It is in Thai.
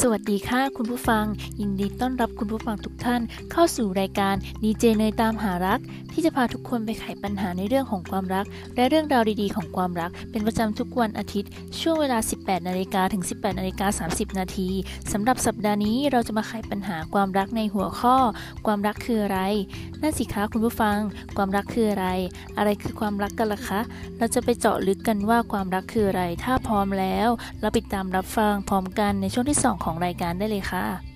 สวัสดีค่ะคุณผู้ฟัง ยินดีต้อนรับคุณผู้ฟังทุกท่าน เข้าสู่รายการดีเจเนยตามหารัก ที่จะพาทุกคนไปไขปัญหาในเรื่องของความรัก และเรื่องราวดีๆของความรัก เป็นประจำทุกวันอาทิตย์ ช่วงเวลา 18นาฬิกาถึง 18นาฬิกา30 นาทีสำหรับสัปดาห์นี้เราจะมาไขปัญหาความรักในหัวข้อ ความรักคืออะไรนั่นสิคะคุณผู้ฟัง ความรักคืออะไร อะไรคือความรักกันล่ะคะ เราจะไปเจาะลึกกันว่าความรักคืออะไร ถ้าพร้อมแล้ว เราไปตามรับฟังพร้อมกันในช่วงที่2ของรายการได้เลยค่ะ